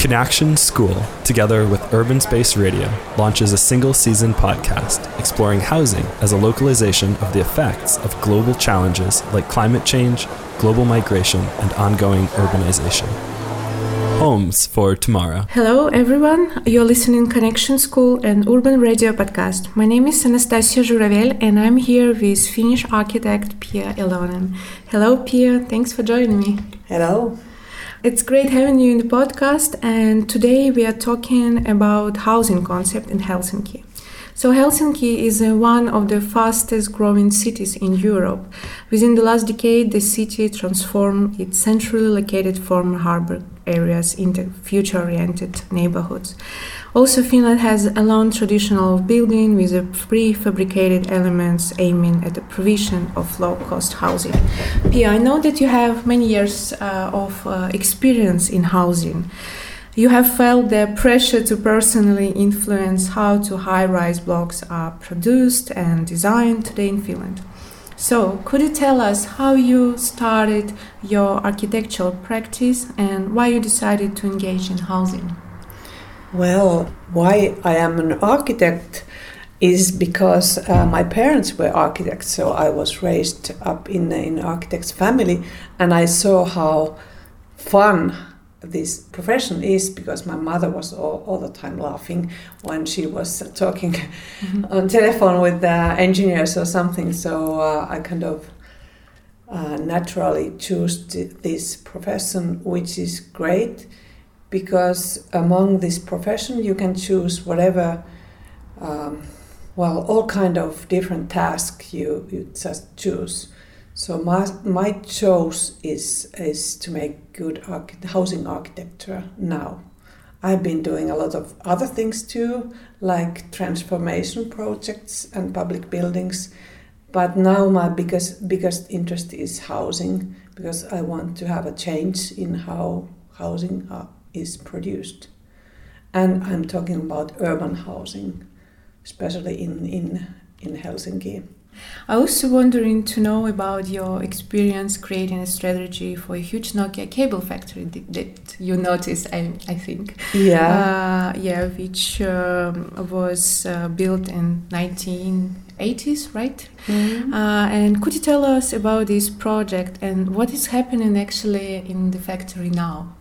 Connection School, together with Urban Space Radio, launches a single season podcast exploring housing as a localization of the effects of global challenges like climate change, global migration, and ongoing urbanization. Homes for Tomorrow. Hello, everyone. You're listening Connection School and Urban Radio podcast. My name is Anastasia Zhuravel, and I'm here with Finnish architect Pia Ilonen. Hello, Pia. Thanks for joining me. Hello. It's great having you in the podcast, and today we are talking about housing concept in Helsinki. So Helsinki is uh, one of the fastest growing cities in Europe. Within the last decade, the city transformed its centrally located former harbor areas into future-oriented neighborhoods. Also, Finland has a long tradition of building with prefabricated elements aiming at the provision of low-cost housing. Pia, I know that you have many years uh, of uh, experience in housing you have felt the pressure to personally influence how to high-rise blocks are produced and designed today in Finland. So, could you tell us how you started your architectural practice and why you decided to engage in housing? Well, why I am an architect is because uh, my parents were architects, so I was raised up in an architect's family, and I saw how fun this profession is because my mother was all, all the time laughing when she was talking mm-hmm. on telephone with the engineers or something. So uh, I kind of uh, naturally chose this profession, which is great because among this profession you can choose whatever, um, well, all kind of different tasks you, you just choose. So my, my choice is is to make good housing architecture now. I've been doing a lot of other things too, like transformation projects and public buildings. But now my biggest biggest interest is housing because I want to have a change in how housing uh, is produced, and I'm talking about urban housing, especially in in in Helsinki. I also wondering to know about your experience creating a strategy for a huge Nokia cable factory that, you noticed, I, I think. Yeah. Uh, yeah, which um, was uh, built in 1980s, right? Mm-hmm. Uh, and could you tell us about this project and what is happening actually in the factory now?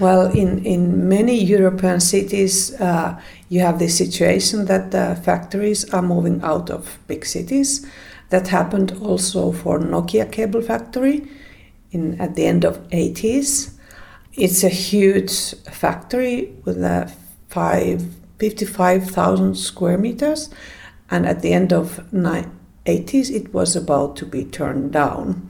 Well, in, in many European cities, uh, you have this situation that the factories are moving out of big cities. That happened also for Nokia cable factory in at the end of 80s. It's a huge factory with a five, 55,000 square meters, and at the end of 80s, it was about to be turned down.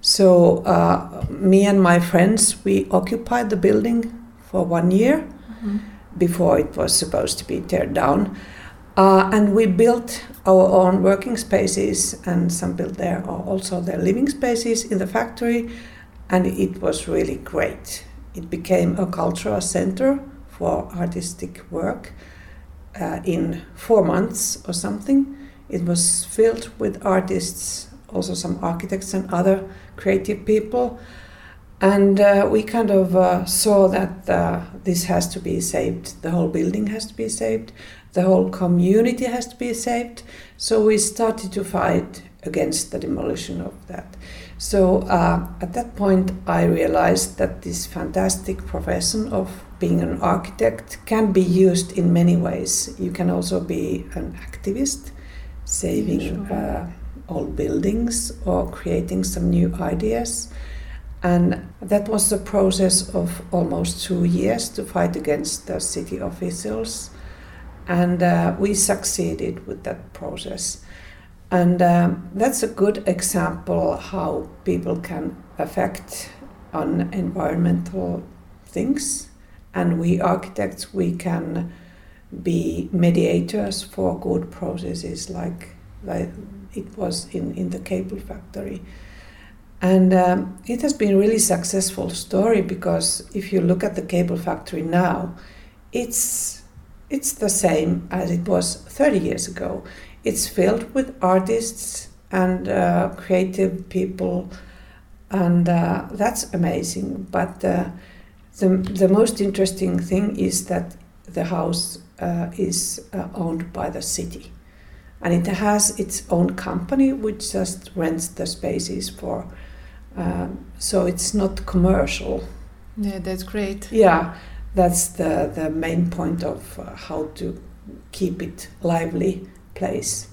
So uh, me and my friends we occupied the building for one year mm-hmm. before it was supposed to be teared down, uh, and we built our own working spaces and some built there also their living spaces in the factory, and it was really great. It became a cultural center for artistic work uh, in four months or something. It was filled with artists also some architects and other creative people. And uh, we kind of uh, saw that uh, this has to be saved, the whole building has to be saved, the whole community has to be saved. So we started to fight against the demolition of that. So uh, at that point, I realized that this fantastic profession of being an architect can be used in many ways. You can also be an activist, saving. Sure uh, old buildings or creating some new ideas. And that was a process of almost two years to fight against the city officials. And uh, we succeeded with that process. And um, that's a good example how people can affect on environmental things. And we architects, we can be mediators for good processes like, like it was in, in the cable factory. And um, it has been a really successful story because if you look at the cable factory now, it's, it's the same as it was 30 years ago. It's filled with artists and uh, creative people and uh, that's amazing. But uh, the the most interesting thing is that the house uh, is uh, owned by the city, and it has its own company which just rents the spaces for. Um, so it's not commercial. Yeah, that's great. Yeah, that's the the main point of uh, how to keep it lively place.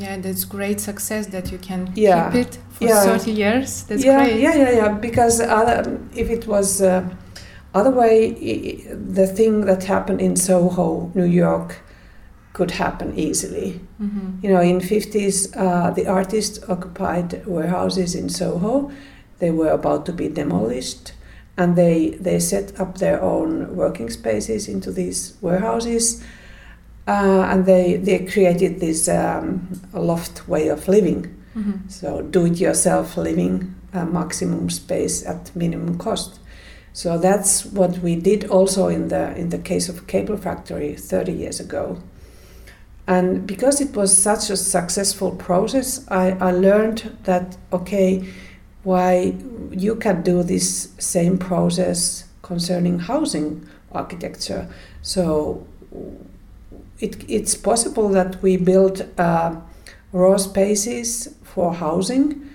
Yeah, that's great success that you can Yeah. keep it for Yeah. 30 years. That's yeah, great. Yeah, yeah, yeah. Because other, if it was uh, other way, the thing that happened in Soho, New York, could happen easily. Mhm. You know, in fifties, uh, the artists occupied warehouses in Soho. They were about to be demolished, and they they set up their own working spaces into these warehouses, uh, and they they created this um, loft way of living. Mhm. So do-it-yourself living, uh, maximum space at minimum cost. So that's what we did also in the in the case of Cable Factory 30 years ago. And because it was such a successful process, I, I learned that okay, why you can do this same process concerning housing architecture. So it, it's possible that we build uh, raw spaces for housing,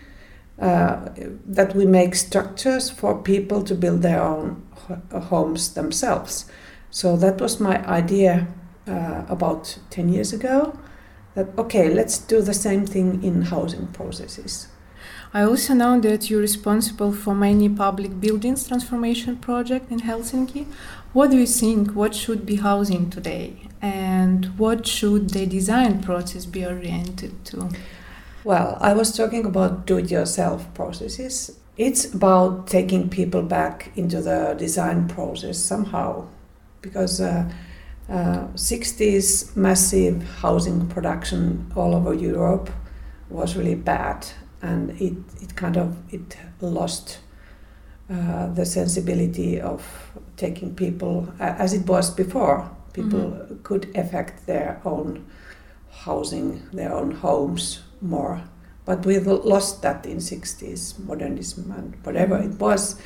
uh, that we make structures for people to build their own ho- homes themselves. So that was my idea uh, about 10 years ago that okay, let's do the same thing in housing processes. I also know that you're responsible for many public buildings transformation project in Helsinki. What do you think? What should be housing today, and what should the design process be oriented to? Well, I was talking about do it yourself processes. It's about taking people back into the design process somehow because uh, uh, 60s massive housing production all over Europe was really bad and it, it kind of it lost uh, the sensibility of taking people as it was before. People could affect their own housing their own homes more. But we've lost that in 60s modernism and whatever it was.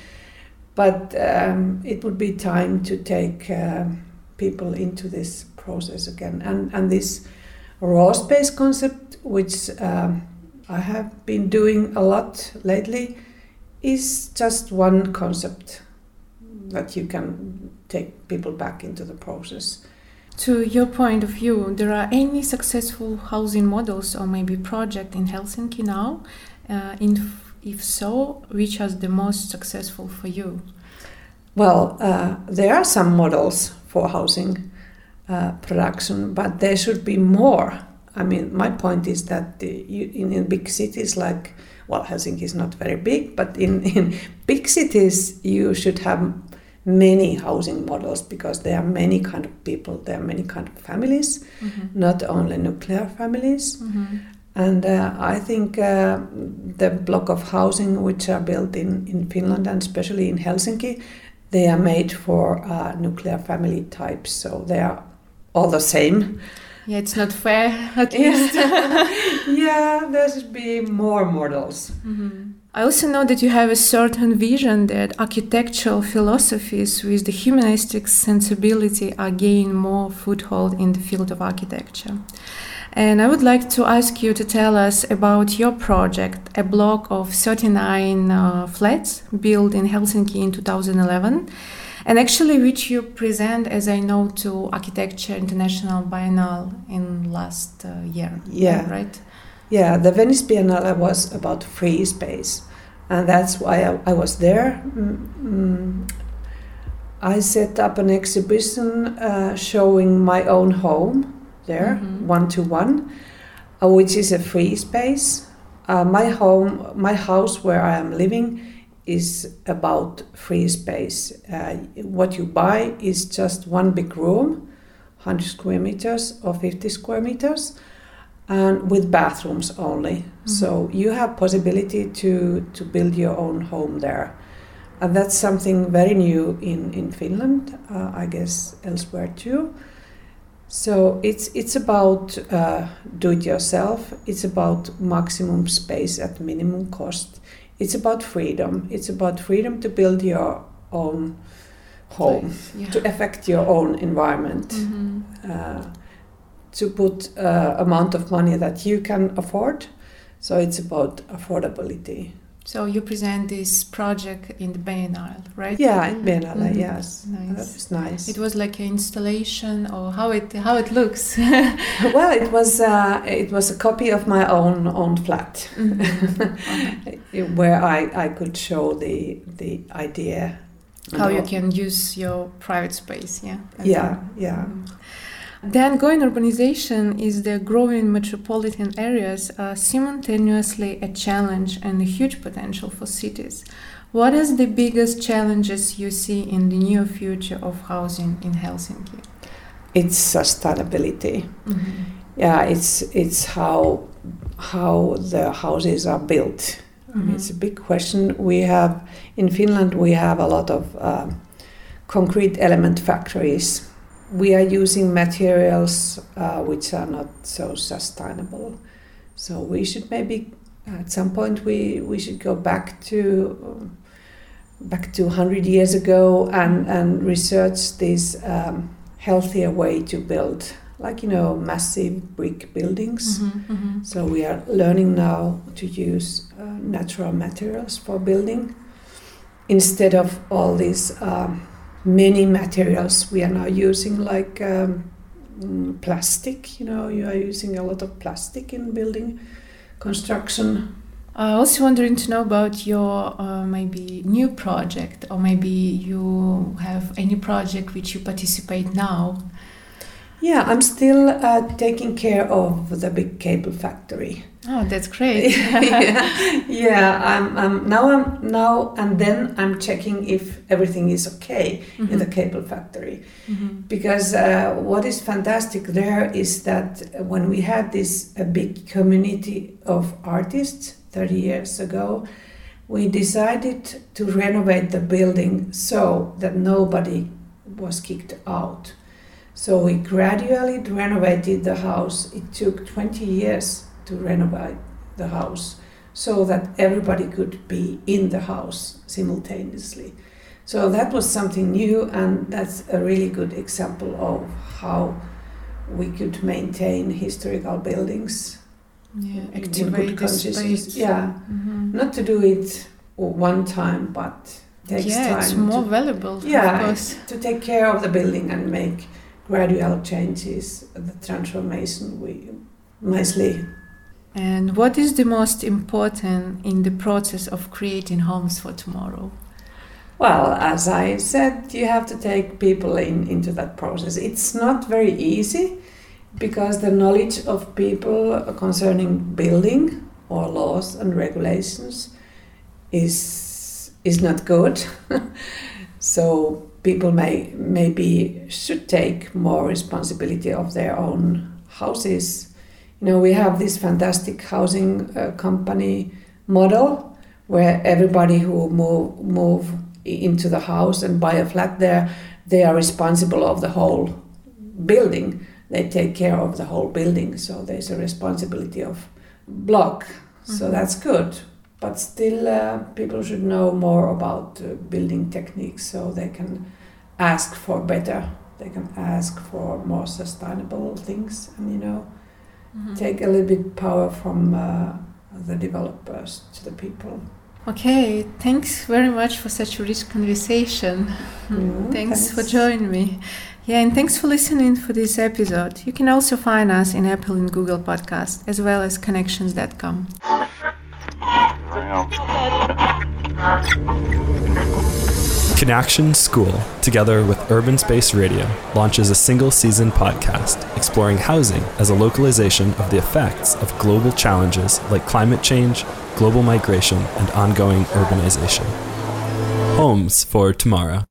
But um, it would be time to take um, people into this process again and and this raw space concept which um, i have been doing a lot lately is just one concept that you can take people back into the process To your point of view, there are any successful housing models or maybe project in Helsinki now? Uh, in, if so, which is the most successful for you? Well, uh, there are some models for housing uh, production, but there should be more. I mean, my point is that the, in, in big cities like, well, Helsinki is not very big, but in, in big cities, you should have many housing models because there are many kind of people, there are many kind of families, not only nuclear families. And uh, I think uh, the block of housing which are built in, in Finland and especially in Helsinki, they are made for uh, nuclear family types, so they are all the same. Yeah, it's not fair, at least. yeah, there should be more models. I also know that you have a certain vision that architectural philosophies with the humanistic sensibility are gaining more foothold in the field of architecture. And I would like to ask you to tell us about your project, a block of 39 uh, flats built in Helsinki in 2011, and actually which you present, as I know, to Architecture International Biennale in last uh, year. Yeah. Right? Yeah, the Venice Biennale was about free space, and that's why I, I was there. Mm, mm. I set up an exhibition uh, showing my own home there, one to one, which is a free space. Uh, my home, my house where I am living, is about free space. Uh, what you buy is just one big room, 100 square meters or 50 square meters and with bathrooms only. So you have possibility to to build your own home there, and that's something very new in in Finland. Uh, I guess elsewhere too. So it's it's about uh, do it yourself. It's about maximum space at minimum cost. it's about freedom. It's about freedom to build your own home, Yeah. to affect your own environment, Mhm. uh, to put uh, amount of money that you can afford. So it's about affordability. So you present this project in the Biennale, right? Yeah, in Biennale, Mhm. yes, Nice. that was nice. It was like an installation, or how it how it looks. well, it was uh, it was a copy of my own own flat, Mhm. where I, I could show the the idea. how you know. can use your private space, yeah. Yeah, then- yeah. Mm. The ongoing urbanization is the growing metropolitan areas are simultaneously a challenge and a huge potential for cities. What is the biggest challenges you see in the near future of housing in Helsinki? It's sustainability. Mm-hmm. Yeah, it's it's how how the houses are built. Mhm. it's a big question. We have in Finland we have a lot of um, concrete element factories. We are using materials uh, which are not so sustainable. So we should maybe at some point we, we should go back to um, back to 100 years ago and, and research this um, healthier way to build like you know massive brick buildings Mhm, mhm. so we are learning now to use uh, natural materials for building instead of all these um, many materials we are now using, like um, plastic. You know, you are using a lot of plastic in building construction. I also wondering to know about your uh, maybe new project, or maybe you have any project which you participate now. Yeah, I'm still uh, taking care of the big cable factory. Oh, that's great. yeah, yeah. I'm, I'm now. I'm now and then. I'm checking if everything is okay in the cable factory. Mhm. because uh, what is fantastic there is that when we had this a big community of artists 30 years ago we decided to renovate the building so that nobody was kicked out so we gradually renovated the house it took 20 years to renovate the house so that everybody could be in the house simultaneously so that was something new, and that's a really good example of how we could maintain historical buildings. Yeah, in activate the space. Yeah, Mhm. not to do it one time, but takes yeah, time it's more to, valuable. Yeah, to take care of the building and make gradual changes. The transformation we nicely. And what is the most important in the process of creating homes for tomorrow? Well, as I said, you have to take people in into that process. It's not very easy because the knowledge of people concerning building or laws and regulations is is not good. so people may maybe should take more responsibility of their own houses. You know, we have this fantastic housing uh, company model where everybody who move move into the house and buy a flat there, they are responsible of the whole building. They take care of the whole building, so there's a responsibility of block. So Mhm. that's good. But still, uh, people should know more about uh, building techniques so they can ask for better. They can ask for more sustainable things, and you know, Mhm. take a little bit power from uh, the developers to the people. Okay, thanks very much for such a rich conversation. Mm, thanks, for joining me. Yeah, and thanks for listening for this episode. You can also find us in Apple and Google Podcast as well as connections.com. Connection School, together with Urban Space Radio, launches a single season podcast exploring housing as a localization of the effects of global challenges like climate change, global migration, and ongoing urbanization. Homes for Tomorrow.